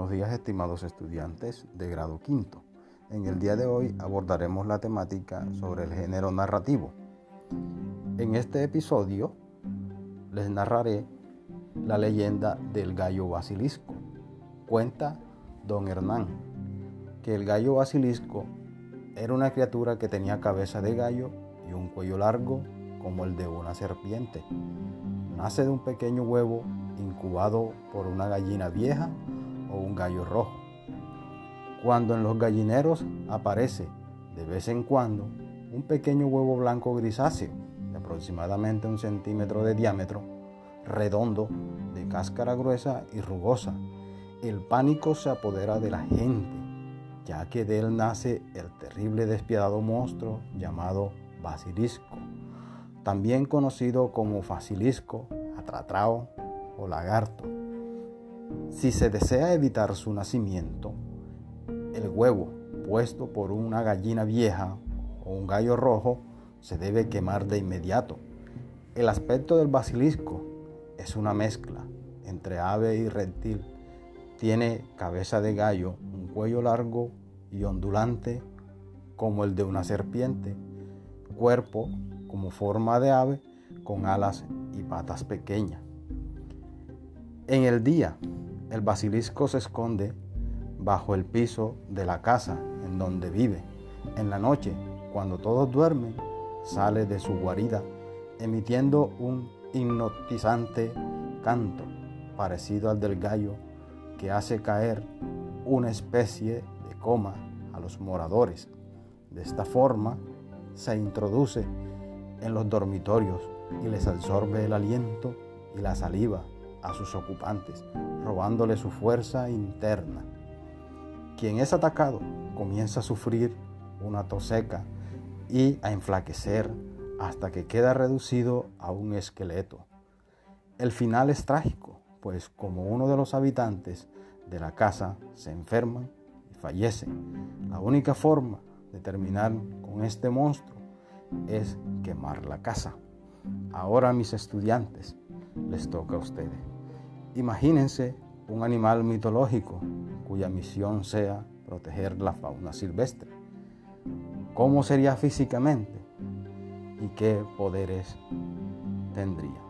Buenos días estimados estudiantes de grado quinto. En el día de hoy abordaremos la temática sobre el género narrativo. En este episodio les narraré la leyenda del gallo basilisco. Cuenta don Hernán que el gallo basilisco era una criatura que tenía cabeza de gallo y un cuello largo como el de una serpiente. Nace de un pequeño huevo incubado por una gallina vieja o un gallo rojo. Cuando en los gallineros aparece de vez en cuando un pequeño huevo blanco grisáceo de aproximadamente un centímetro de diámetro, redondo, de cáscara gruesa y rugosa, el pánico se apodera de la gente, ya que de él nace el terrible despiadado monstruo llamado basilisco, también conocido como facilisco, atratrao o lagarto. Si se desea evitar su nacimiento, el huevo puesto por una gallina vieja o un gallo rojo se debe quemar de inmediato. El aspecto del basilisco es una mezcla entre ave y reptil. Tiene cabeza de gallo, un cuello largo y ondulante como el de una serpiente, cuerpo como forma de ave con alas y patas pequeñas. En el día, el basilisco se esconde bajo el piso de la casa en donde vive. En la noche, cuando todos duermen, sale de su guarida emitiendo un hipnotizante canto parecido al del gallo que hace caer una especie de coma a los moradores. De esta forma se introduce en los dormitorios y les absorbe el aliento y la saliva a sus ocupantes, robándole su fuerza interna. Quien es atacado comienza a sufrir una tos seca y a enflaquecer hasta que queda reducido a un esqueleto. El final es trágico, pues como uno de los habitantes de la casa se enferma y fallece, la única forma de terminar con este monstruo es quemar la casa. Ahora mis estudiantes, les toca a ustedes. Imagínense un animal mitológico cuya misión sea proteger la fauna silvestre. ¿Cómo sería físicamente? ¿Y qué poderes tendría?